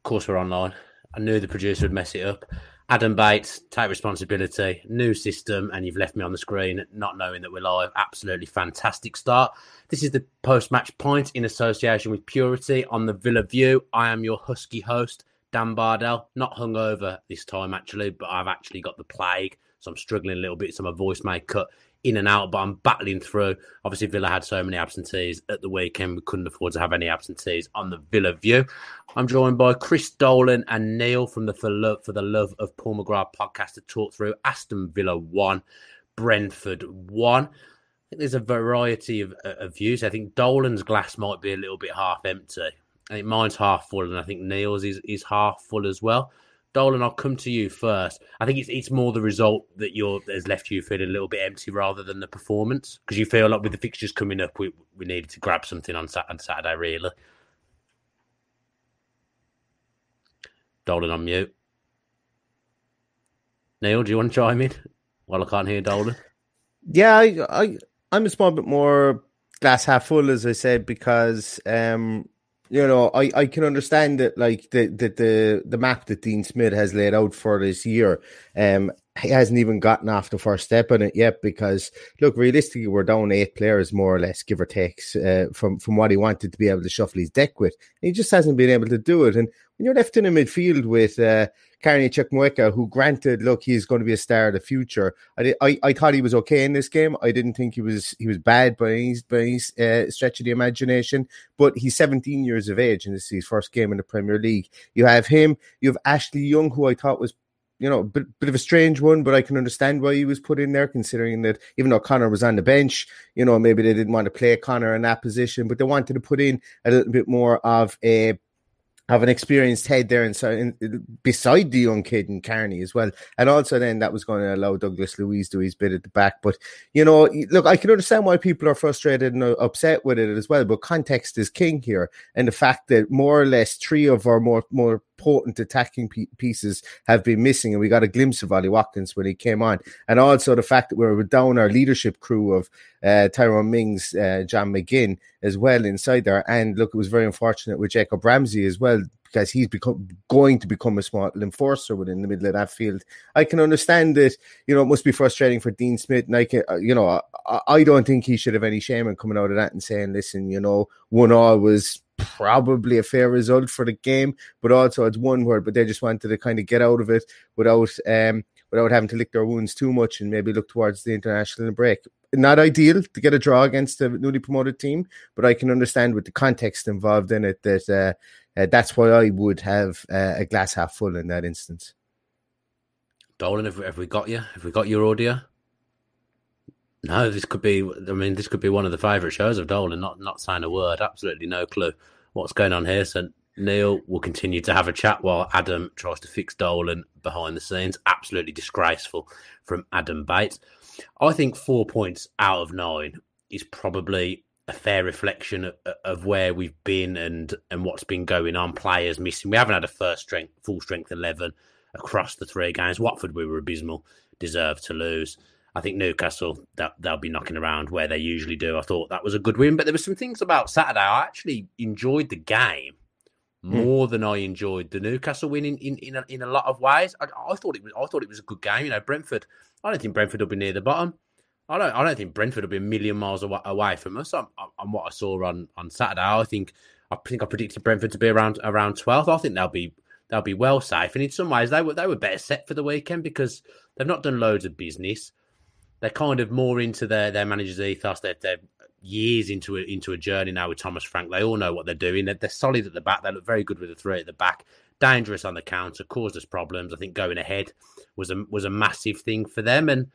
Of course, we're online. I knew the producer would mess it up. Adam Bates, take responsibility. New system, and you've left me on the screen not knowing that we're live. Absolutely fantastic start. This is the post match point in association with Purity on the Villa View. I am your husky host, Dan Bardell. Not hungover this time, actually, but I've actually got the plague, so I'm struggling a little bit, so my voice may cut in and out, but I'm battling through. Obviously, Villa had so many absentees at the weekend, we couldn't afford to have any absentees on the Villa View. I'm joined by Chris Dolan and Neil from the For, Love, For the Love of Paul McGrath podcast to talk through Aston Villa 1, Brentford 1. I think there's a variety of, uh, of views. I think Dolan's glass might be a little bit half empty. I think mine's half full, and I think Neil's is, is half full as well. Dolan, I'll come to you first. I think it's it's more the result that you're has left you feeling a little bit empty rather than the performance because you feel like with the fixtures coming up, we we needed to grab something on, on Saturday, really. Dolan on mute. Neil, do you want to chime in? Well, I can't hear Dolan. Yeah, I, I I'm a small bit more glass half full, as I said, because um, you know, I, I can understand that like the, the the the map that Dean Smith has laid out for this year. Um, he hasn't even gotten off the first step on it yet because look, realistically, we're down eight players more or less, give or take, uh, from from what he wanted to be able to shuffle his deck with. He just hasn't been able to do it. And when you're left in a midfield with uh, Carney Chukwuemeka, who granted, look, he's going to be a star of the future. I, did, I, I thought he was okay in this game. I didn't think he was he was bad by any, by any uh, stretch of the imagination. But he's 17 years of age, and this is his first game in the Premier League. You have him. You have Ashley Young, who I thought was you know, bit, bit of a strange one, but I can understand why he was put in there, considering that even though Connor was on the bench, you know, maybe they didn't want to play Connor in that position, but they wanted to put in a little bit more of a have an experienced head there and so in, beside the young kid and Carney as well. And also then that was going to allow Douglas Luiz do his bit at the back. But you know, look, I can understand why people are frustrated and uh, upset with it as well. But context is king here, and the fact that more or less three of our more more potent attacking pieces have been missing, and we got a glimpse of Ollie Watkins when he came on, and also the fact that we are down our leadership crew of uh, Tyrone Mings, uh, John McGinn as well inside there. And look, it was very unfortunate with Jacob Ramsey as well because he's become going to become a small enforcer within the middle of that field. I can understand that, you know, it must be frustrating for Dean Smith. And I can, uh, you know, I, I don't think he should have any shame in coming out of that and saying, listen, you know, one all was probably a fair result for the game, but also it's one word, but they just wanted to kind of get out of it without, um, without having to lick their wounds too much and maybe look towards the international break not ideal to get a draw against a newly promoted team, but I can understand with the context involved in it that uh, uh, that's why I would have uh, a glass half full in that instance. Dolan, have, have we got you? Have we got your audio? No, this could be. I mean, this could be one of the favourite shows of Dolan. Not not saying a word. Absolutely no clue what's going on here. So Neil will continue to have a chat while Adam tries to fix Dolan behind the scenes. Absolutely disgraceful from Adam Bates. I think four points out of nine is probably a fair reflection of, of, where we've been and and what's been going on. Players missing. We haven't had a first strength, full strength eleven across the three games. Watford, we were abysmal, deserved to lose. I think Newcastle that they'll be knocking around where they usually do. I thought that was a good win, but there were some things about Saturday. I actually enjoyed the game hmm. more mm. than I enjoyed the Newcastle win in in, in, a, in a lot of ways. I, I, thought it was I thought it was a good game. You know, Brentford. I don't think Brentford will be near the bottom. I don't. I don't think Brentford will be a million miles away from us on, on what I saw on, on Saturday. I think I think I predicted Brentford to be around around twelfth. I think they'll be they'll be well safe. And in some ways, they were they were better set for the weekend because they've not done loads of business. They're kind of more into their their manager's ethos. They're, they're years into a, into a journey now with Thomas Frank. They all know what they're doing. They're, they're solid at the back. They look very good with the three at the back. Dangerous on the counter, caused us problems. I think going ahead was a was a massive thing for them and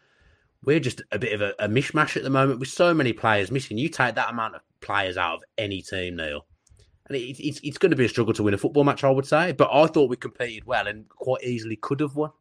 we're just a bit of a, a, mishmash at the moment with so many players missing. You take that amount of players out of any team, Neil, and it, it's it's going to be a struggle to win a football match, I would say. But I thought we competed well and quite easily could have won.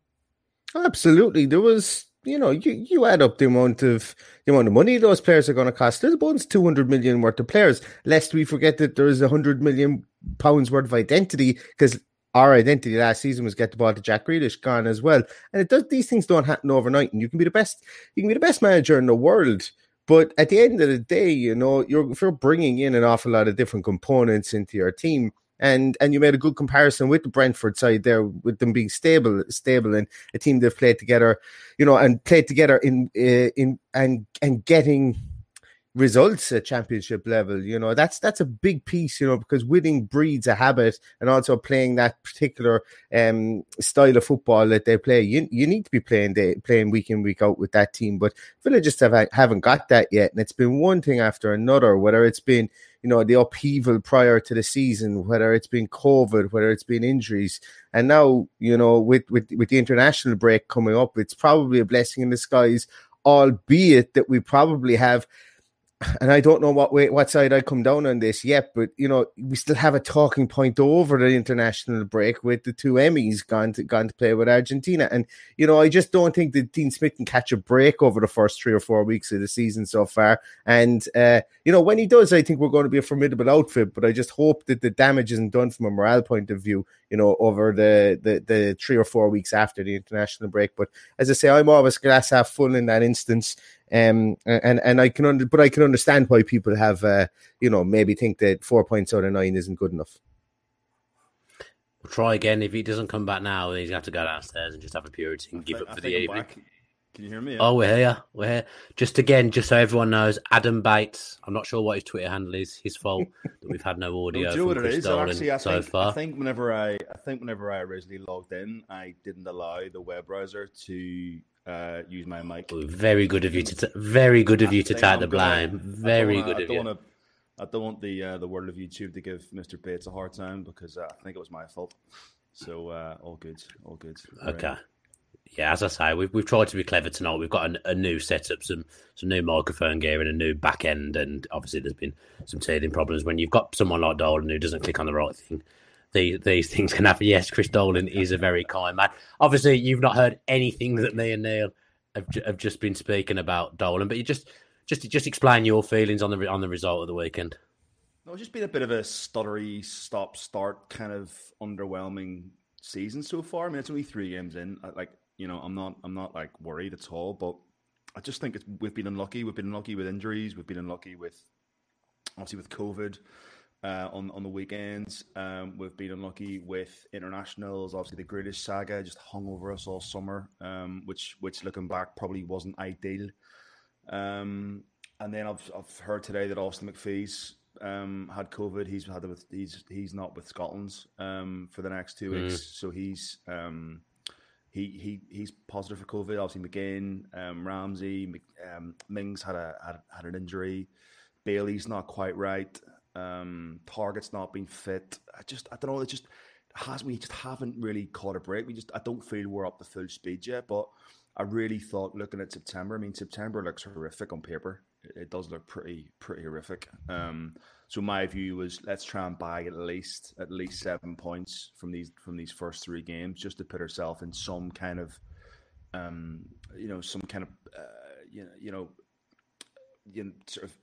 Absolutely, there was. You know, you, you add up the amount of the amount of money those players are going to cost. There's about two hundred million worth of players. Lest we forget that there is a hundred million pounds worth of identity because our identity last season was get the ball to Jack Grealish gone as well. And it does these things don't happen overnight. And you can be the best, you can be the best manager in the world. But at the end of the day, you know, you're if you're bringing in an awful lot of different components into your team, and and you made a good comparison with the Brentford side there, with them being stable, stable, and a team they've played together, you know, and played together in uh, in and and getting results at championship level. You know, that's that's a big piece, you know, because winning breeds a habit and also playing that particular um, style of football that they play. You you need to be playing day, playing week in, week out with that team. But Villa just have, haven't got that yet. And it's been one thing after another, whether it's been you know the upheaval prior to the season, whether it's been COVID, whether it's been injuries, and now you know with with with the international break coming up, it's probably a blessing in disguise. Albeit that we probably have and I don't know what way, what side I come down on this yet, but you know, we still have a talking point over the international break with the two Emmys gone to gone to play with Argentina. And you know, I just don't think that Dean Smith can catch a break over the first three or four weeks of the season so far. And uh, you know, when he does, I think we're going to be a formidable outfit. But I just hope that the damage isn't done from a morale point of view, you know, over the the, the three or four weeks after the international break. But as I say, I'm always glass half full in that instance. Um, and and I can under, but I can understand why people have, uh, you know, maybe think that four points out of nine isn't good enough. We'll try again. If he doesn't come back now, he's gonna have to go downstairs and just have a purity and give think, up for the evening. Back. Can you hear me? Oh, we're here. We're here. Just again, just so everyone knows, Adam Bates. I'm not sure what his Twitter handle is. His fault that we've had no audio no, from Chris Actually, I so think, far. I think whenever I, I think whenever I originally logged in, I didn't allow the web browser to uh, use my mic. very good of you to t- very good of you to take the blame. very good of you. Wanna, I don't want the uh, the world of YouTube to give Mr. Bates a hard time because uh, I think it was my fault. So uh, all good, all good. Okay. Right. Yeah, as I say, we've we've tried to be clever tonight. We've got a, a, new setup, some some new microphone gear, and a new back end. And obviously, there's been some teething problems when you've got someone like Dolan who doesn't click on the right thing these, these things can happen. Yes, Chris Dolan is a very kind man. Obviously, you've not heard anything that me and Neil have, have just been speaking about Dolan, but you just just just explain your feelings on the on the result of the weekend. No, it's just been a bit of a stuttery, stop, start kind of underwhelming season so far. I mean, it's only three games in. Like, you know, I'm not, I'm not like worried at all. But I just think it's, we've been unlucky. We've been unlucky with injuries. We've been unlucky with, obviously, with COVID uh, on on the weekends. Um, we've been unlucky with internationals. Obviously, the Grealish saga just hung over us all summer, um, which which looking back probably wasn't ideal. Um, and then I've I've heard today that Austin McPhee's um, had COVID. He's had with he's he's not with Scotland's um, for the next two mm. weeks, so he's um, he he he's positive for COVID. Obviously, McGinn, um, Ramsey, um, Mings had a had, had an injury. Bailey's not quite right. Um, Targett's not being fit. I just I don't know. It just has we just haven't really caught a break. We just I don't feel we're up to full speed yet. But I really thought looking at September. I mean September looks horrific on paper. It, it does look pretty pretty horrific. Um, So my view was let's try and bag at least at least seven points from these from these first three games, just to put ourselves in some kind of, um, you know, some kind of, uh, you know, you know, you know, sort of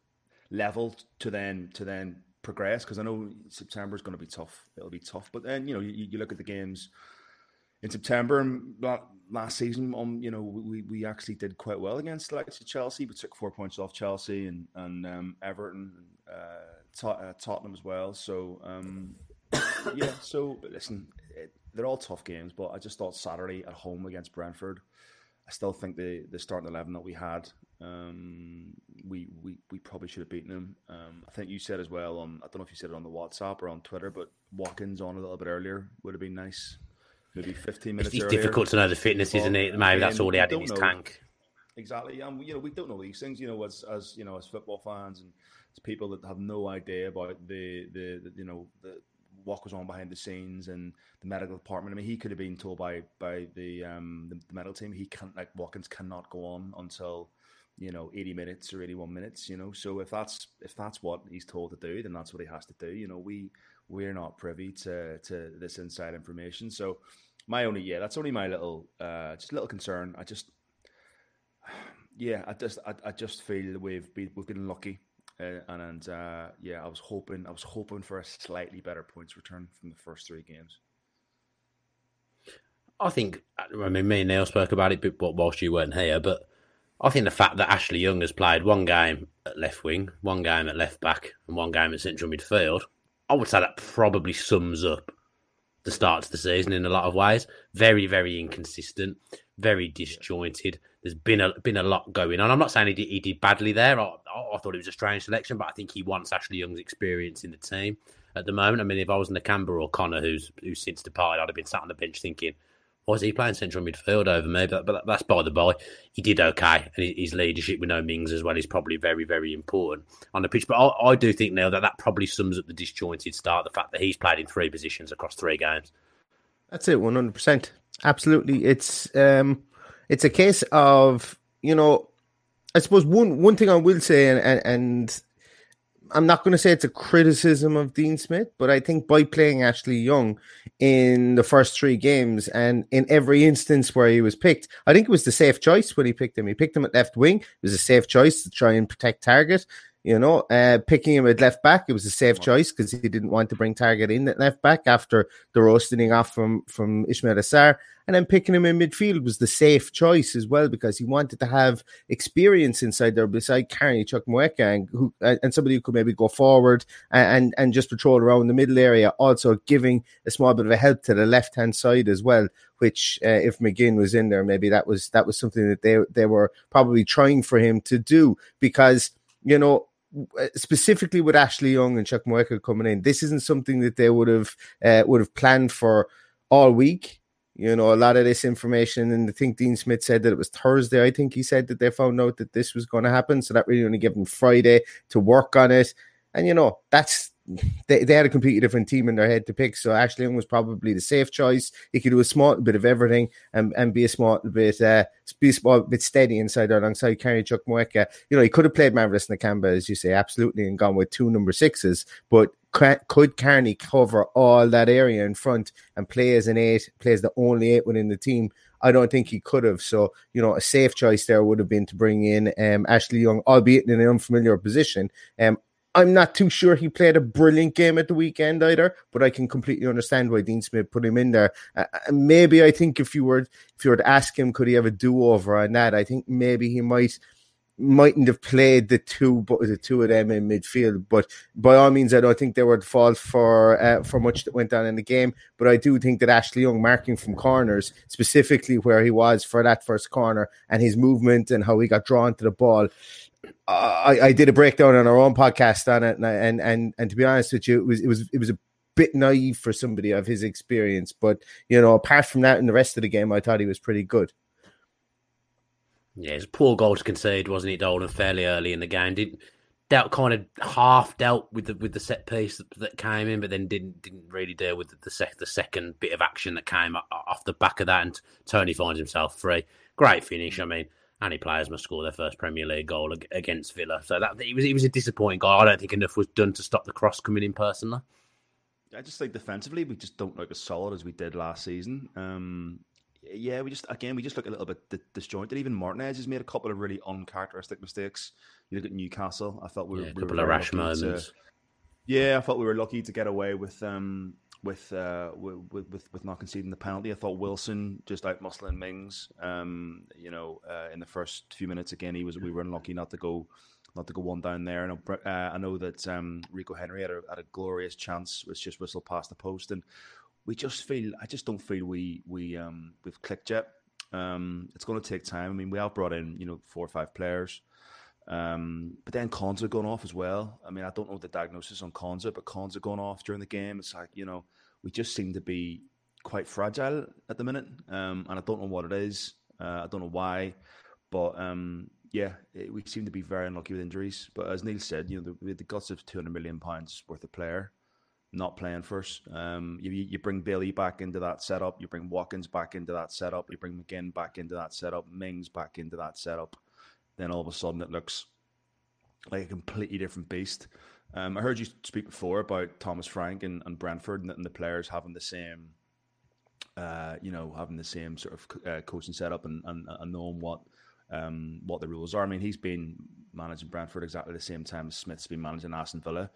level to then to then progress because I know September is going to be tough. It'll be tough, but then you know you, you look at the games in September and last season. Um, you know we, we actually did quite well against the likes of Chelsea. We took four points off Chelsea and and um, Everton, uh, uh, Tottenham as well. So um, yeah, so listen, it, they're all tough games, but I just thought Saturday at home against Brentford. I still think the the starting eleven that we had um, we, we we probably should have beaten him. Um, I think you said as well on I don't know if you said it on the WhatsApp or on Twitter, but Watkins on a little bit earlier would have been nice. Maybe fifteen minutes. It's difficult to know the fitness, isn't it? Maybe that's all he had in his know. tank. Exactly, and you know we don't know these things. You know, as as you know, as football fans and as people that have no idea about the the, the you know the what goes on behind the scenes and the medical department. I mean, he could have been told by by the um the, the medical team he can't like Watkins cannot go on until you know 80 minutes or 81 minutes you know? So if that's if that's what he's told to do then that's what he has to do you know? We we're not privy to to this inside information. So my only yeah that's only my little uh just little concern. I just yeah i just i, I just feel we've been we've been lucky and, and uh yeah i was hoping i was hoping for a slightly better points return from the first three games I think, I mean, me and Neil spoke about it, but whilst you weren't here, but I think the fact that Ashley Young has played one game at left wing, one game at left back, and one game at central midfield, I would say that probably sums up the start to the season in a lot of ways. Very, very inconsistent, very disjointed. There's been a been a lot going on. I'm not saying he did, he did badly there. I, I thought it was a strange selection, but I think he wants Ashley Young's experience in the team at the moment. I mean, if I was in the Canberra or Connor, who's who's since departed, I'd have been sat on the bench thinking, was he playing central midfield over me? But, but that's by the by. He did okay, and his leadership with no Mings as well is probably very, very important on the pitch. But I, I do think now that that probably sums up the disjointed start. The fact that he's played in three positions across three games. That's it, one hundred percent. Absolutely, it's um, it's a case of you know, I suppose one one thing I will say, and and, and I'm not going to say it's a criticism of Dean Smith, but I think by playing Ashley Young in the first three games and in every instance where he was picked, I think it was the safe choice when he picked him. He picked him at left wing. It was a safe choice to try and protect Targett. You know, uh, picking him at left back, it was a safe choice because he didn't want to bring Targett in at left back after the roasting off from from Ismaila Sarr. And then picking him in midfield was the safe choice as well because he wanted to have experience inside there beside Carney Chukwuemeka and who and somebody who could maybe go forward and, and, and just patrol around the middle area, also giving a small bit of a help to the left hand side as well. Which, uh, if McGinn was in there, maybe that was that was something that they they were probably trying for him to do because you know uh, specifically with Ashley Young and Chukwuemeka coming in, this isn't something that they would have uh, would have planned for all week. You know, a lot of this information, and I think Dean Smith said that it was Thursday. I think he said that they found out that this was going to happen, so that really only gave them Friday to work on it. And you know, that's they, they had a completely different team in their head to pick. So Ashley Young was probably the safe choice. He could do a small bit of everything and, and be a small bit uh, be a small bit steady inside alongside Carney Chukwuemeka. You know, he could have played Marvelous Nakamba, as you say, absolutely, and gone with two number sixes, but could Carney cover all that area in front and play as an eight, plays the only eight within the team? I don't think he could have. So, you know, a safe choice there would have been to bring in um, Ashley Young, albeit in an unfamiliar position. Um, I'm not too sure he played a brilliant game at the weekend either, but I can completely understand why Dean Smith put him in there. Uh, maybe I think if you were if you were to ask him, could he have a do over on that? I think maybe he might mightn't have played the two, but the two of them in midfield. But by all means, I don't think they were at fault for uh, for much that went on in the game. But I do think that Ashley Young marking from corners, specifically where he was for that first corner, and his movement and how he got drawn to the ball, I, I did a breakdown on our own podcast on it, and, and and and to be honest with you, it was it was it was a bit naive for somebody of his experience. But you know, apart from that, in the rest of the game, I thought he was pretty good. Yeah, it's poor goal to concede, wasn't it, Dolan? Fairly early in the game, did dealt kind of half dealt with the with the set piece that, that came in, but then didn't didn't really deal with the, the, sec, the second bit of action that came off the back of that. And Toney finds himself free. Great finish. I mean, any players must score their first Premier League goal against Villa. So that it was it was a disappointing goal. I don't think enough was done to stop the cross coming in personally. I just think defensively we just don't look as solid as we did last season. Um, yeah, we just again we just look a little bit disjointed. Even Martinez has made a couple of really uncharacteristic mistakes. You look at Newcastle. I felt we were yeah, a we couple were of rash moments. To, yeah, I thought we were lucky to get away with um, with, uh, with with with not conceding the penalty. I thought Wilson just out muscling Mings. Um, you know, uh, in the first few minutes again, he was we were unlucky not to go not to go one down there. And uh, I know that um, Rico Henry had a, had a glorious chance, was just whistled past the post, and we just feel I just don't feel we we um, we've clicked yet. Um, it's going to take time. I mean, we have brought in you know four or five players. Um, but then Konsa going off as well. I mean, I don't know the diagnosis on Konsa, but Konsa going off during the game. It's like, you know, we just seem to be quite fragile at the minute. Um, and I don't know what it is. Uh, I don't know why. But um, yeah, it, we seem to be very unlucky with injuries. But as Neil said, you know, the, the guts of £200 million pounds worth of player not playing first. Um, you, you bring Bailey back into that setup. You bring Watkins back into that setup. You bring McGinn back into that setup. Mings back into that setup then all of a sudden it looks like a completely different beast. Um, I heard you speak before about Thomas Frank and, and Brentford and, and, the players having the same, uh, you know, having the same sort of uh, coaching setup and, and, and knowing what um, what the rules are. I mean, he's been managing Brentford exactly the same time as Smith's been managing Aston Villa.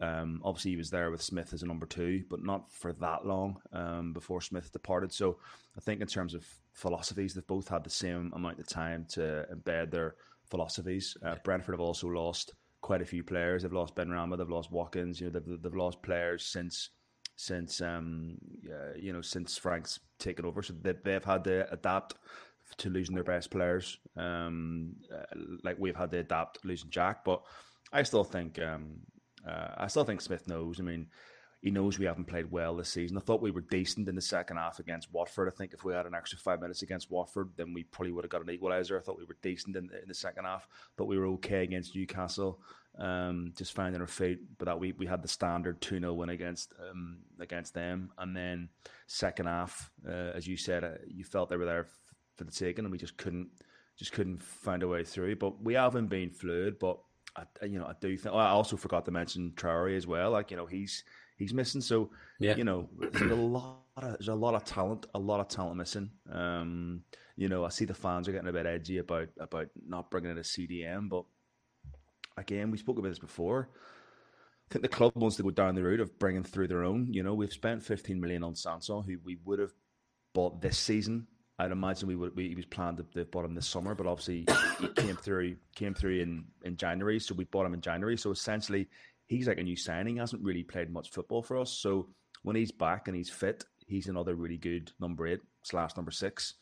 Um, obviously, he was there with Smith as a number two, but not for that long um, before Smith departed. So, I think in terms of philosophies, they've both had the same amount of time to embed their philosophies. Uh, Brentford have also lost quite a few players. They've lost Benrahma, they've lost Watkins. You know, they've they've lost players since since um uh, you know since Frank's taken over. So they they've had to adapt to losing their best players. Um, uh, like we've had to adapt losing Jack, but I still think um, uh, I still think Smith knows. I mean, he knows we haven't played well this season. I thought we were decent in the second half against Watford. I think if we had an extra five minutes against Watford, then we probably would have got an equaliser. I thought we were decent in the, in the second half. Thought we were okay against Newcastle, um, just finding our feet. But that we, we had the standard 2 0 win against um, against them. And then second half, uh, as you said, uh, you felt they were there for the taking, and we just couldn't just couldn't find a way through. But we haven't been fluid. But I, you know, I do think. I also forgot to mention Traore as well. Like you know, he's he's missing. So yeah. you know, there's a lot of there's a lot of talent, a lot of talent missing. Um, you know, I see the fans are getting a bit edgy about about not bringing in a CDM, but again, we spoke about this before. I think the club wants to go down the route of bringing through their own. You know, we've spent 15 million on Sanson, who we would have bought this season I'd imagine we would. We, he was planned to, to bought him this summer, but obviously he came through came through in, in January, so we bought him in January. So essentially, he's like a new signing. Hasn't really played much football for us. So when he's back and he's fit, he's another really good number eight slash number six.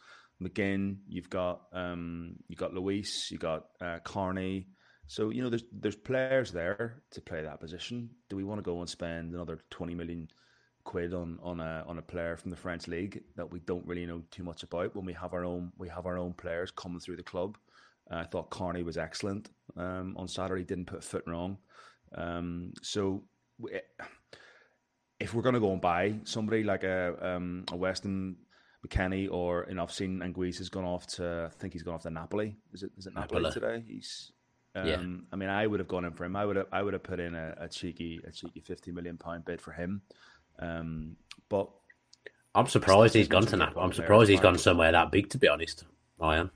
McGinn, you've got um, you got Luis, you got uh, Carney. So you know there's there's players there to play that position. Do we want to go and spend another twenty million? Quid on on a on a player from the French league that we don't really know too much about when we have our own we have our own players coming through the club. Uh, I thought Carney was excellent um, on Saturday. Didn't put a foot wrong. Um, so if we're going to go and buy somebody like a um, a Weston McKennie or and I've seen Anguissa has gone off to I think he's gone off to Napoli. Is it is it Napoli, Napoli. today? He's um, yeah. I mean, I would have gone in for him. I would have, I would have put in a, a cheeky, a cheeky fifty million pound bid for him. Um, but I'm surprised he's gone to Nap. I'm surprised he's gone somewhere that big. To be honest, I am.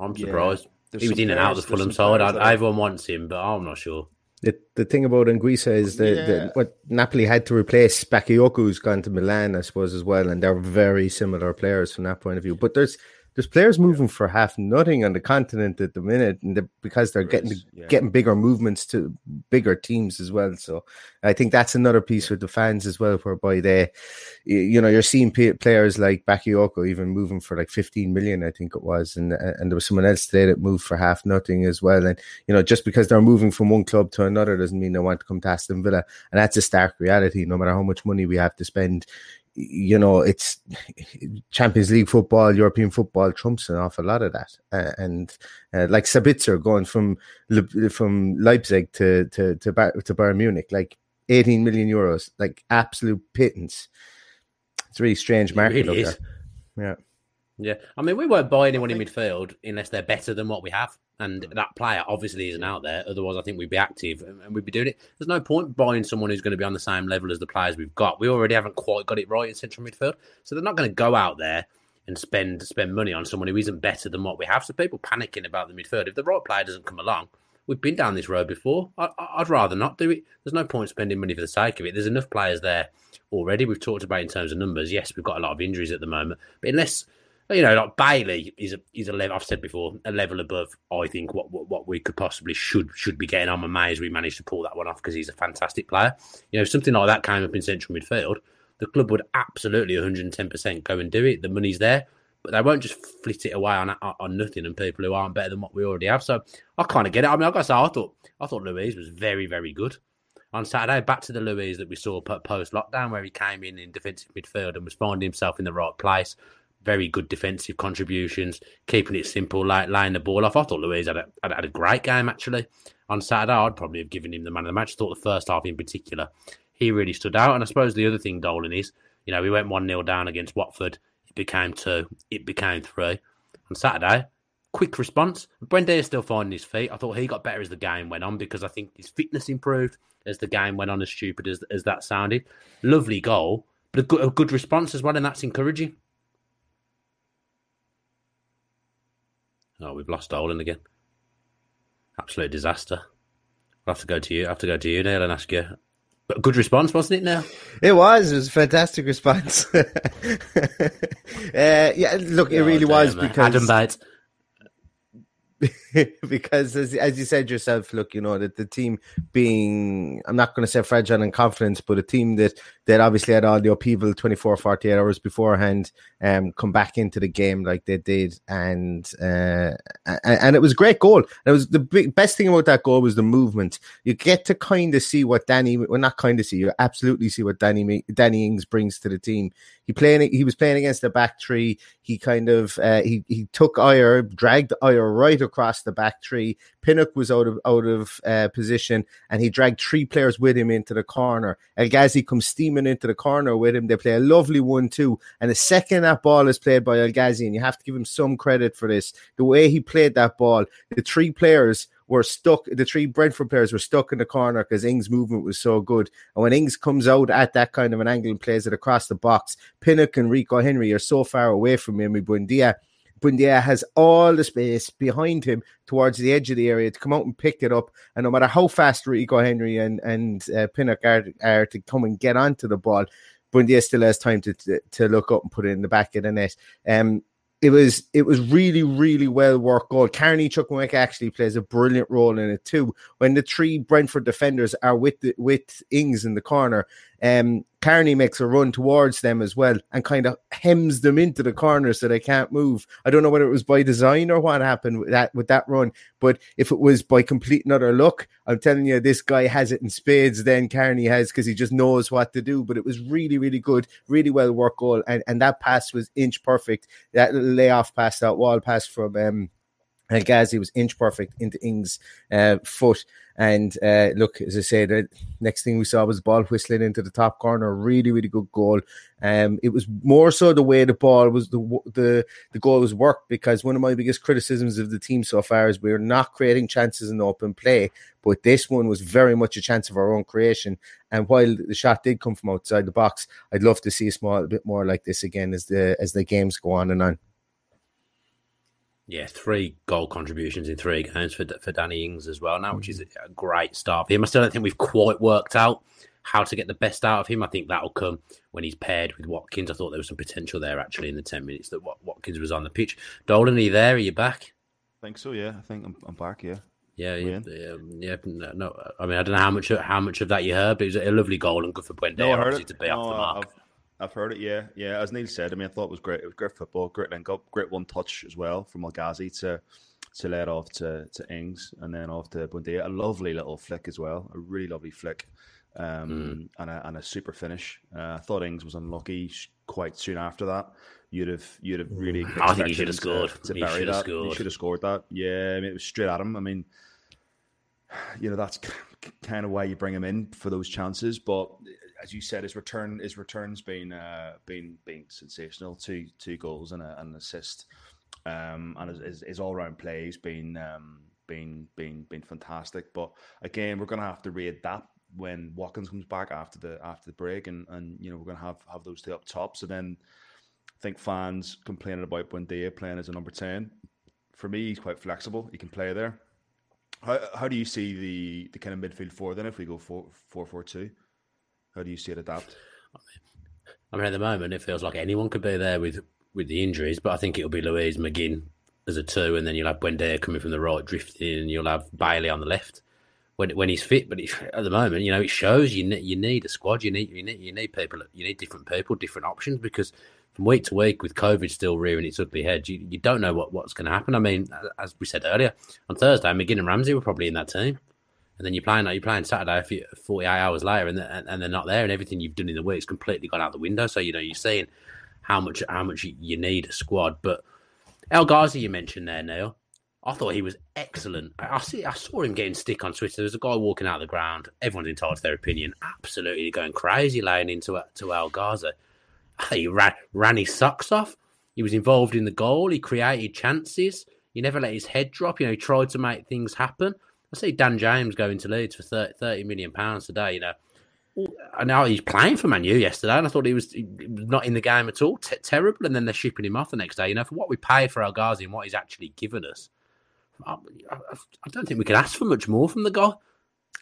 I'm surprised. Yeah, he was in and out of the Fulham side. I, everyone wants him, but I'm not sure. The, the thing about Anguissa is that, yeah. what Napoli had to replace Bakayoko, who's gone to Milan, I suppose, as well, and they're very similar players from that point of view. But there's there's players moving for half nothing on the continent at the minute, and they're, because they're there getting yeah. getting bigger movements to bigger teams as well. So I think that's another piece with the fans as well, whereby they, you know, you're seeing players like Bakayoko even moving for like 15 million, I think it was, and and there was someone else today that moved for half nothing as well. And you know, just because they're moving from one club to another doesn't mean they want to come to Aston Villa, and that's a stark reality. No matter how much money we have to spend, you know, it's Champions League football, European football trumps an awful lot of that. Uh, and uh, like Sabitzer going from from Leipzig to to to, to Bayern Munich, like 18 million euros, like absolute pittance. It's a really strange market. It really is. Yeah. Yeah, I mean, we won't buy anyone in midfield unless they're better than what we have, and that player obviously isn't out there. Otherwise, I think we'd be active and we'd be doing it. There's no point buying someone who's going to be on the same level as the players we've got. We already haven't quite got it right in central midfield, so they're not going to go out there and spend spend money on someone who isn't better than what we have. So people panicking about the midfield. If the right player doesn't come along, we've been down this road before. I, would rather not do it. There's no point spending money for the sake of it. There's enough players there already. We've talked about in terms of numbers. Yes, we've got a lot of injuries at the moment, but unless you know, like Bailey is a is a level. I've said before, a level above. I think what what, what we could possibly should should be getting. I'm amazed we managed to pull that one off because he's a fantastic player. You know, something like that came up in central midfield. The club would absolutely 110 percent go and do it. The money's there, but they won't just flit it away on on nothing and people who aren't better than what we already have. So I kind of get it. I mean, I got to say, I thought I thought Luiz was very very good on Saturday. Back to the Luiz that we saw post lockdown, where he came in in defensive midfield and was finding himself in the right place very good defensive contributions, keeping it simple, like laying the ball off. I thought Luiz had a, had, a great game actually on Saturday. I'd probably have given him the man of the match. I thought the first half in particular, he really stood out. And I suppose the other thing, Dolan, is you know we went one 0 down against Watford. It became two. It became three on Saturday. Quick response. Buendia is still finding his feet. I thought he got better as the game went on because I think his fitness improved as the game went on. As stupid as as that sounded, lovely goal, but a good, a good response as well, and that's encouraging. Oh, we've lost Dolan again. Absolute disaster. I'll have to go to you. I have to go to you, Neil, and ask you. But good response, wasn't it? Now it was. It was a fantastic response. uh, yeah, look, it oh, really was because Adam Bates. because as, as you said yourself, look, you know that the team being, I'm not going to say fragile in confidence, but a team that that obviously had all the upheaval 24, 48 hours beforehand, um, come back into the game like they did, and uh, and, it was a great goal. And it was the big, best thing about that goal was the movement. You get to kind of see what Danny, well, not kind of see, you absolutely see what Danny Danny Ings brings to the team. He playing, he was playing against the back three. He kind of uh, he he took Ajer, dragged Ajer right across the back three. Pinnock was out of out of uh, position, and he dragged three players with him into the corner. El Ghazi comes steaming into the corner with him. They play a lovely one-two, and the second that ball is played by El Ghazi, and you have to give him some credit for this. The way he played that ball, the three players were stuck. The three Brentford players were stuck in the corner because Ings' movement was so good. And when Ings comes out at that kind of an angle and plays it across the box, Pinnock and Rico Henry are so far away from him. Buendia Buendia has all the space behind him towards the edge of the area to come out and pick it up. And no matter how fast Rico Henry and, and uh, Pinnock are, are to come and get onto the ball, Buendia still has time to, to, to look up and put it in the back of the net. Um, it was it was really really well worked goal. Carney Chukwuemeka actually plays a brilliant role in it too. When the three Brentford defenders are with the, with Ings in the corner, um, Carney makes a run towards them as well and kind of hems them into the corner so they can't move. I don't know whether it was by design or what happened with that with that run, but if it was by complete another luck, I'm telling you, this guy has it in spades. Then Carney has because he just knows what to do. But it was really, really good, really well worked goal, and and that pass was inch perfect. That layoff pass, that wall pass from um, El Ghazi was inch perfect into Ings' uh, foot. And uh, look, as I said, the next thing we saw was ball whistling into the top corner. Really, really good goal. Um, it was more so the way the ball was the the the goal was worked because one of my biggest criticisms of the team so far is we're not creating chances in open play. But this one was very much a chance of our own creation. And while the shot did come from outside the box, I'd love to see a small a bit more like this again as the as the games go on and on. Yeah, three goal contributions in three games for for Danny Ings as well now, which is mm. a great start for him. I still don't think we've quite worked out how to get the best out of him. I think that'll come when he's paired with Watkins. I thought there was some potential there actually in the ten minutes that Watkins was on the pitch. Dolan, are you there? Are you back? I think so. Yeah, I think I'm, I'm back. Yeah. Yeah, yeah, yeah, yeah, No, I mean, I don't know how much how much of that you heard, but it was a lovely goal and good for Buendia no, to be no, off the mark. I've, I've heard it, yeah, yeah. As Neil said, I mean, I thought it was great. It was great football, great link up, great one touch as well from El Ghazi to to let off to to Ings and then off to Buendia. A lovely little flick as well, a really lovely flick, um, mm. and a and a super finish. Uh, I thought Ings was unlucky quite soon after that. You'd have you'd have really. I think he should have scored. To, to bury that, scored. he should have scored that. Yeah, I mean, it was straight at him. I mean, you know, that's kind of why you bring him in for those chances, but as you said, his return his returns been uh, been been sensational. Two two goals and, a, and an assist, um, and his, his all round plays been um, been been been fantastic. But again, we're going to have to readapt when Watkins comes back after the after the break, and and you know we're going to have have those two up top. So then, I think fans complaining about Buendia playing as a number ten. For me, he's quite flexible. He can play there. How how do you see the the kind of midfield four then if we go four four four two? How do you see it adapt? I mean, at the moment, it feels like anyone could be there with with the injuries, but I think it'll be Luiz McGinn as a two, and then you'll have Buendia coming from the right, drifting, and you'll have Bailey on the left when when he's fit. But at the moment, you know, it shows you need, you need a squad. You need you need you need people. You need different people, different options because from week to week with COVID still rearing its ugly head, you, you don't know what, what's going to happen. I mean, as we said earlier, on Thursday, McGinn and Ramsey were probably in that team. And then you're playing you're playing Saturday 48 hours later and, and they're not there and everything you've done in the week's completely gone out the window. So, you know, you're seeing how much how much you need a squad. But El Ghazi, you mentioned there, Neil. I thought he was excellent. I see. I saw him getting stick on Twitter. There's a guy walking out of the ground. Everyone's entitled to their opinion. Absolutely going crazy, laying into to El Ghazi. He ran, ran his socks off. He was involved in the goal. He created chances. He never let his head drop. You know, he tried to make things happen. I see Dan James going to Leeds for 30, 30 million pounds today. You know, and now he's playing for Manu yesterday, and I thought he was, not in the game at all. T- terrible. And then they're shipping him off the next day. You know, for what we paid for El Ghazi and what he's actually given us, I, I, I don't think we could ask for much more from the guy.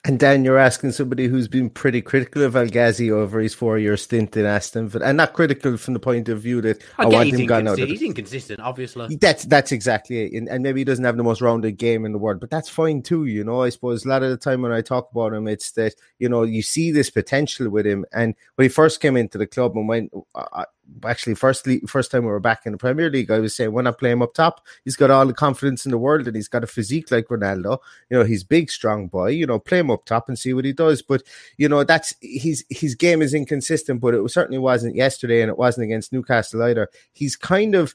And Dan, you're asking somebody who's been pretty critical of Ghazi over his four-year stint in Aston Villa, and not critical from the point of view that I, I want him gone out. He's inconsistent, obviously. That's that's exactly it, and, and, maybe he doesn't have the most rounded game in the world, but that's fine too. You know, I suppose a lot of the time when I talk about him, it's that you know you see this potential with him, and when he first came into the club and went, I, actually first first time we were back in the Premier League, I was saying when I play him up top, he's got all the confidence in the world and he's got a physique like Ronaldo. You know, he's big, strong boy. You know, play him up top and see what he does. But you know, that's his his game is inconsistent, but it certainly wasn't yesterday, and it wasn't against Newcastle either. He's kind of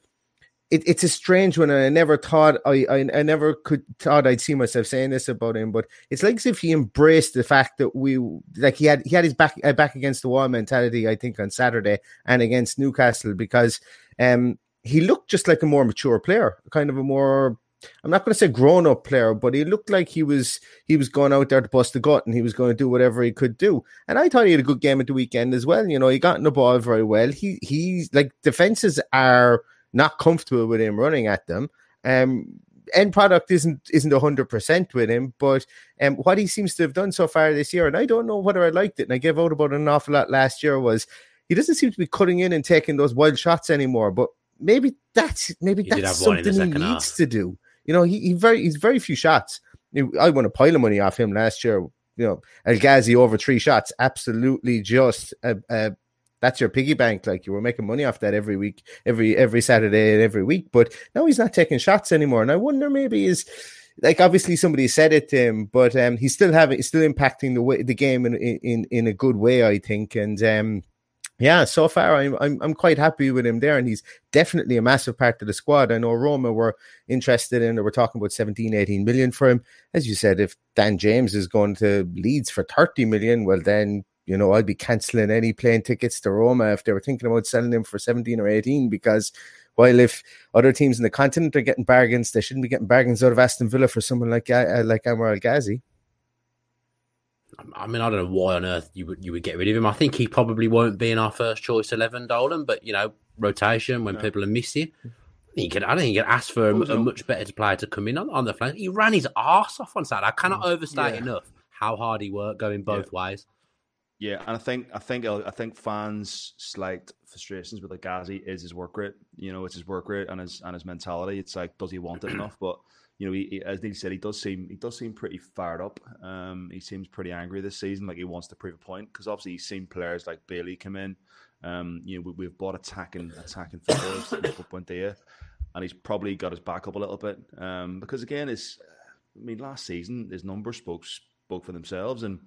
it, it's a strange one, I never thought I, I, I never could thought I'd see myself saying this about him, but it's like as if he embraced the fact that we like he had he had his back uh, back against the wall mentality. I think on Saturday and against Newcastle because um he looked just like a more mature player, kind of a more I'm not going to say grown up player, but he looked like he was he was going out there to bust the gut and he was going to do whatever he could do. And I thought he had a good game at the weekend as well. You know, he got in the ball very well. He he's like defenses are not comfortable with him running at them. Um, end product isn't isn't hundred percent with him, but um, what he seems to have done so far this year, and I don't know whether I liked it, and I gave out about it an awful lot last year, was he doesn't seem to be cutting in and taking those wild shots anymore. But maybe that's maybe he that's something he needs half. to do. You know, he, he very he's very few shots. I won a pile of money off him last year. You know, El Ghazi over three shots, absolutely just a, a that's your piggy bank. Like you were making money off that every week, every every Saturday and every week. But now he's not taking shots anymore. And I wonder maybe is like obviously somebody said it to him, but um, he's still having he's still impacting the way the game in in in a good way, I think. And um, yeah, so far I'm I'm I'm quite happy with him there, and he's definitely a massive part of the squad. I know Roma were interested in, or we're talking about 17, 18 million for him. As you said, if Dan James is going to Leeds for 30 million, well then you know, I'd be cancelling any plane tickets to Roma if they were thinking about selling him for 17 or 18 because while if other teams in the continent are getting bargains, they shouldn't be getting bargains out of Aston Villa for someone like uh, like Anwar El Ghazi. I mean, I don't know why on earth you would you would get rid of him. I think he probably won't be in our first choice eleven, Dolan. But you know, rotation when no. people are missing, he could. I don't think you could ask for a, a, much better player to come in on, on the flank. He ran his ass off on Saturday. I cannot mm. overstate yeah. enough how hard he worked going both yeah. ways. Yeah, and I think I think I think fans' slight frustrations with the Ghazi is his work rate. You know, it's his work rate and his and his mentality. It's like, does he want it enough? But you know, he, he, as Neil said, he does seem he does seem pretty fired up. Um, he seems pretty angry this season, like he wants to prove a point. Because obviously, he's seen players like Bailey come in. Um, you know, we, have bought attacking attacking footballers there, and he's probably got his back up a little bit. Um, because again, it's I mean, last season his numbers spoke spoke for themselves, and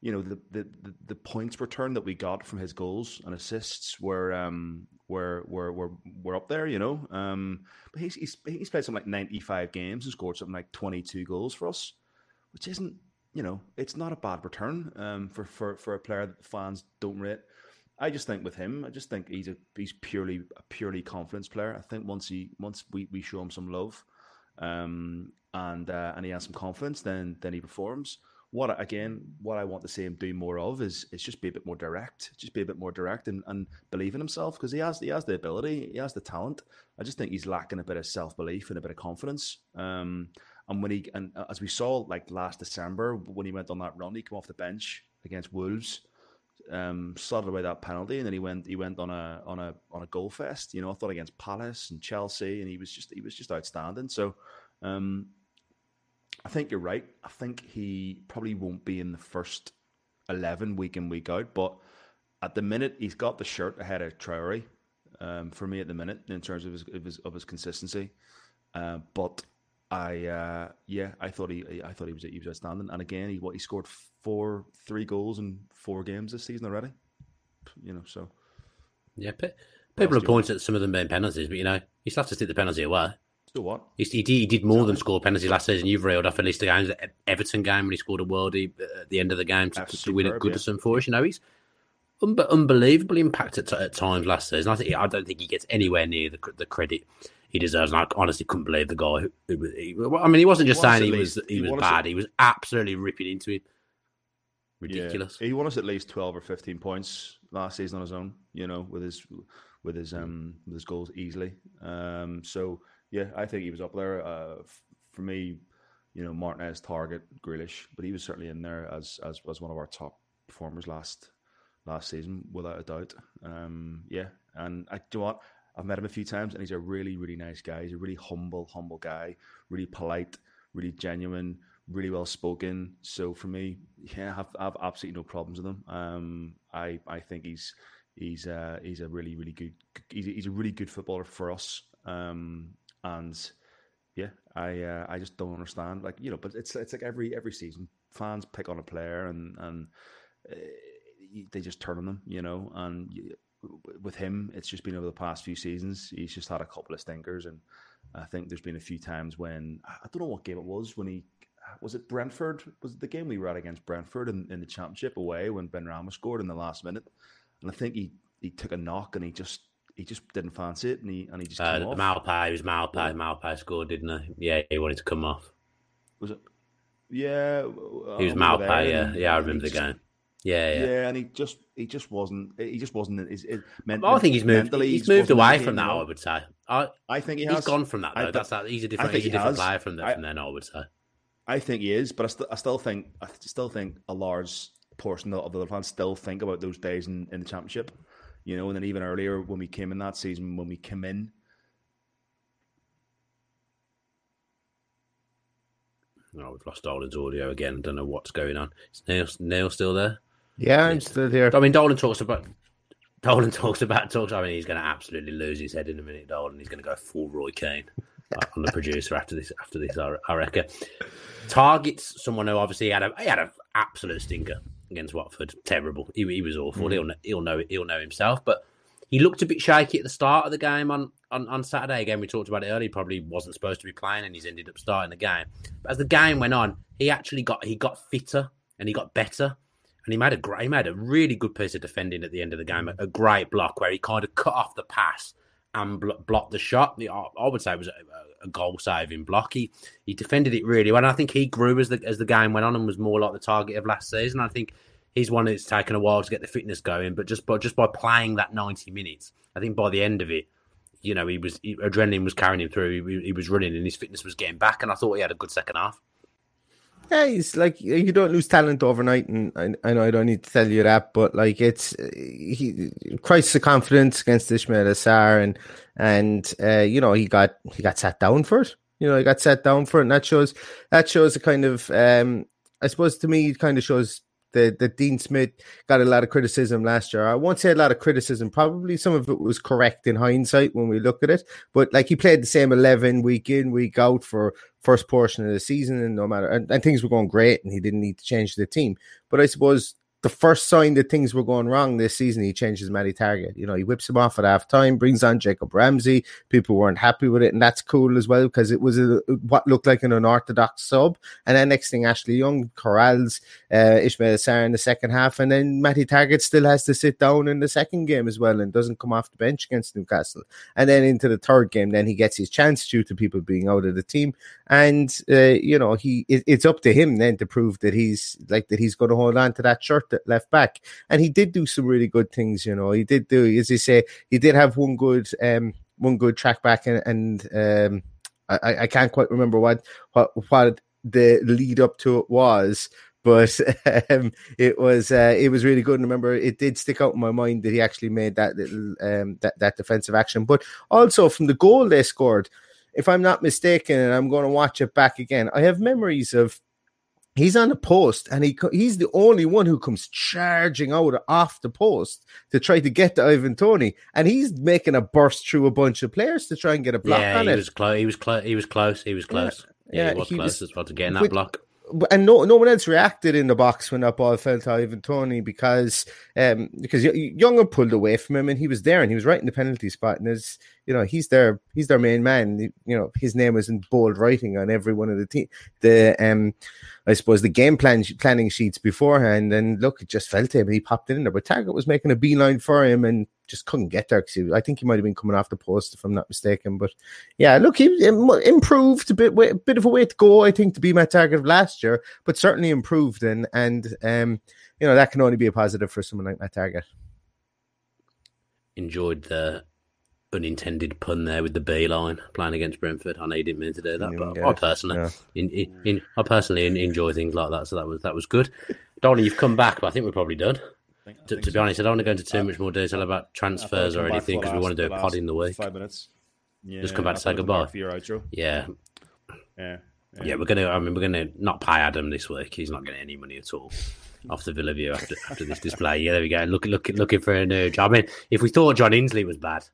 you know the, the the points return that we got from his goals and assists were um were were were, were up there, you know. Um, but he's, he's he's played something like ninety five games and scored something like twenty two goals for us, which isn't you know, it's not a bad return um, for, for, for a player that fans don't rate. I just think with him, I just think he's a he's purely a purely confidence player. I think once he once we, we show him some love, um, and uh, and he has some confidence, then then he performs. What again? What I want to see him do more of is is just be a bit more direct, just be a bit more direct and, and believe in himself because he has he has the ability, he has the talent. I just think he's lacking a bit of self belief and a bit of confidence. Um, and when he and uh, as we saw like last December when he went on that run, he came off the bench against Wolves, um, slotted away that penalty, and then he went he went on a on a on a goal fest. You know, I thought against Palace and Chelsea, and he was just he was just outstanding. So, um, I think you're right. I think he probably won't be in the first eleven week in week out, but at the minute he's got the shirt ahead of Traore. Um, for me, at the minute, in terms of his of his, of his consistency, uh, but I uh, yeah, I thought he I thought he was he was outstanding. And again, he what he scored four three goals in four games this season already. You know, so yeah, people have pointed at some of them being penalties, but you know, he still has to stick the penalty away. What? He, he, did, he did more than score penalties last season. You've reeled off at least the games, the Everton game when he scored a worldie at the end of the game to, to win at Goodison yeah. for us. You know, he's un- unbelievable impact at, at, times last season. I think I don't think he gets anywhere near the, the credit he deserves. And I honestly couldn't believe the guy. Who, who, he, I mean, he wasn't just he saying he least, was he, was bad. He was absolutely ripping into him. Ridiculous. Yeah, he won us at least twelve or fifteen points last season on his own. You know, with his with his um with his goals easily. Um, so yeah, I think he was up there. Uh, for me, you know, Martinez, Targett, Grealish, but he was certainly in there as as as one of our top performers last last season, without a doubt. Um, yeah, and I do you know what I've met him a few times, and he's a really, really nice guy. He's a really humble, humble guy, really polite, really genuine, really well spoken. So for me, yeah, I've, I've absolutely no problems with him. Um, I I think he's he's uh, he's a really, really good he's, he's a really good footballer for us. Um, and yeah, I uh, I just don't understand. Like you know, but it's it's like every every season, fans pick on a player and and. Uh, they just turn on them, you know, and with him, it's just been over the past few seasons. He's just had a couple of stinkers, and I think there's been a few times when I don't know what game it was when he was it Brentford was it the game we were at against Brentford in, in the championship away when Benrahma scored in the last minute, and I think he he took a knock and he just he just didn't fancy it and he and he just uh, Maupay was Maupay Maupay scored didn't he? Yeah, he wanted to come off. Was it? Yeah, he was Maupay. Yeah, yeah, I remember the just, game. Yeah, yeah, yeah, and he just he just wasn't he just wasn't his, his I think he's moved he's moved away from that. I would say. I, I think he has. He's gone from that though. Th- That's that. He's a different. He's a different player from, the, I, then. I would say. I think he is, but I, st- I still think I still think a large portion of the other fans still think about those days in, in the championship. You know, and then even earlier when we came in that season, when we came in Oh, we've lost Dolan's audio again. Don't know what's going on. Is Neil, Neil still there? Yeah, I'm still here. I mean, Dolan talks about Dolan talks about talks. I mean, he's going to absolutely lose his head in a minute. Dolan, he's going to go full Roy Keane uh, on the producer after this. After this, I, I reckon. Targett's someone who obviously had a he had an absolute stinker against Watford. Terrible. He, he was awful. Mm. He'll he'll know he'll know himself. But he looked a bit shaky at the start of the game on, on, on Saturday. Again, we talked about it earlier. He probably wasn't supposed to be playing, and he's ended up starting the game. But as the game went on, he actually got he got fitter and he got better. And he made a great, he made a really good piece of defending at the end of the game. A, a great block where he kind of cut off the pass and blo- blocked the shot. I would say it was a, a goal saving block. He he defended it really well. And I think he grew as the as the game went on and was more like the Targett of last season. I think he's one that's taken a while to get the fitness going, but just by just by playing that ninety minutes, I think by the end of it, you know, he was he, adrenaline was carrying him through. He, he, was running, and his fitness was getting back. And I thought he had a good second half. Yeah, he's like you don't lose talent overnight, and I, I know I don't need to tell you that, but like it's he crisis of confidence against Ismaila Sarr, and and uh, you know he got he got sat down for it. You know, he got sat down for it, and that shows that shows a kind of um, I suppose to me it kind of shows that the Dean Smith got a lot of criticism last year. I won't say a lot of criticism. Probably some of it was correct in hindsight when we look at it. But like he played the same eleven week in, week out for first portion of the season, and no matter and, and things were going great, and he didn't need to change the team. But I suppose the first sign that things were going wrong this season, he changes Matty Targett. You know, he whips him off at half time, brings on Jacob Ramsey. People weren't happy with it, and that's cool as well because it was a, what looked like an unorthodox sub. And then next thing, Ashley Young corrals uh, Ismaila Sarr in the second half, and then Matty Targett still has to sit down in the second game as well and doesn't come off the bench against Newcastle. And then into the third game, then he gets his chance due to people being out of the team, and uh, you know he it, it's up to him then to prove that he's like that he's going to hold on to that shirt at left back. And he did do some really good things, you know. He did do, as you say, he did have one good um one good track back and, and um I, I can't quite remember what what what the lead up to it was, but um, it was uh, it was really good. And remember, it did stick out in my mind that he actually made that little um, that that defensive action. But also from the goal they scored, if I'm not mistaken, and I'm going to watch it back again, I have memories of he's on the post and he he's the only one who comes charging out off the post to try to get to Ivan Toney and he's making a burst through a bunch of players to try and get a block yeah, on he it. Was close. He was close. He was close. He was close. Yeah, yeah he was he close was, as well to getting that with, block and no no one else reacted in the box when that ball fell to Ivan Toney because um because Younger pulled away from him and he was there and he was right in the penalty spot. And as you know he's their he's their main man. You know his name was in bold writing on every one of the team the um I suppose the game plan planning sheets beforehand. And look it just fell to him and he popped it in there. But Targett was making a beeline for him and just couldn't get there because I think he might have been coming off the post if I'm not mistaken. But yeah, look, he improved a bit, a bit of a way to go. I think to be Matty Targett of last year, but certainly improved, and and um, you know that can only be a positive for someone like Matty Targett. Enjoyed the unintended pun there with the B line playing against Brentford. I know you didn't mean to do that, but I personally, yeah. in, in, in, I personally enjoy things like that. So that was that was good. Donny, you've come back, but I think we're probably done think, to, to, be so. honest, I don't want to go into too uh, much more detail about transfers or anything because we want to do a pod in the week. Five minutes. Yeah, Just come back to say goodbye. For your outro. Yeah. Yeah. Yeah, yeah we're gonna. I mean, we're gonna not pay Adam this week. He's not getting any money at all off the Villa View after after this display. Yeah, there we go. Look, look, looking for a new job. I mean, if we thought John Insley was bad,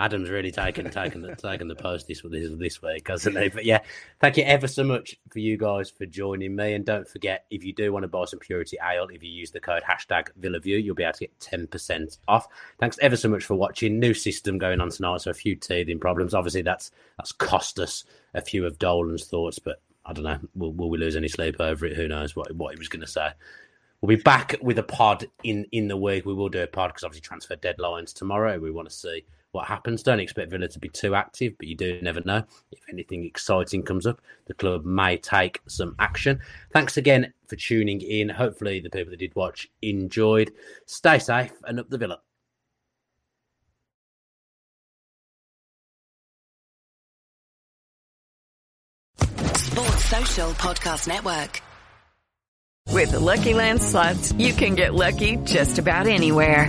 Adam's really taken taken the taken the post this this this week, hasn't he? But yeah, thank you ever so much for you guys for joining me. And don't forget, if you do want to buy some Purity Ale, if you use the code hashtag VillaView, you'll be able to get ten percent off. Thanks ever so much for watching. New system going on tonight, so a few teething problems. Obviously, that's that's cost us a few of Dolan's thoughts, but I don't know. Will, will we lose any sleep over it? Who knows what what he was going to say. We'll be back with a pod in in the week. We will do a pod because obviously transfer deadlines tomorrow. We want to see what happens. Don't expect Villa to be too active, but you do never know. If anything exciting comes up, the club may take some action. Thanks again for tuning in. Hopefully, the people that did watch enjoyed. Stay safe and up the Villa. Sports Social Podcast Network. With the Lucky Land slots, you can get lucky just about anywhere.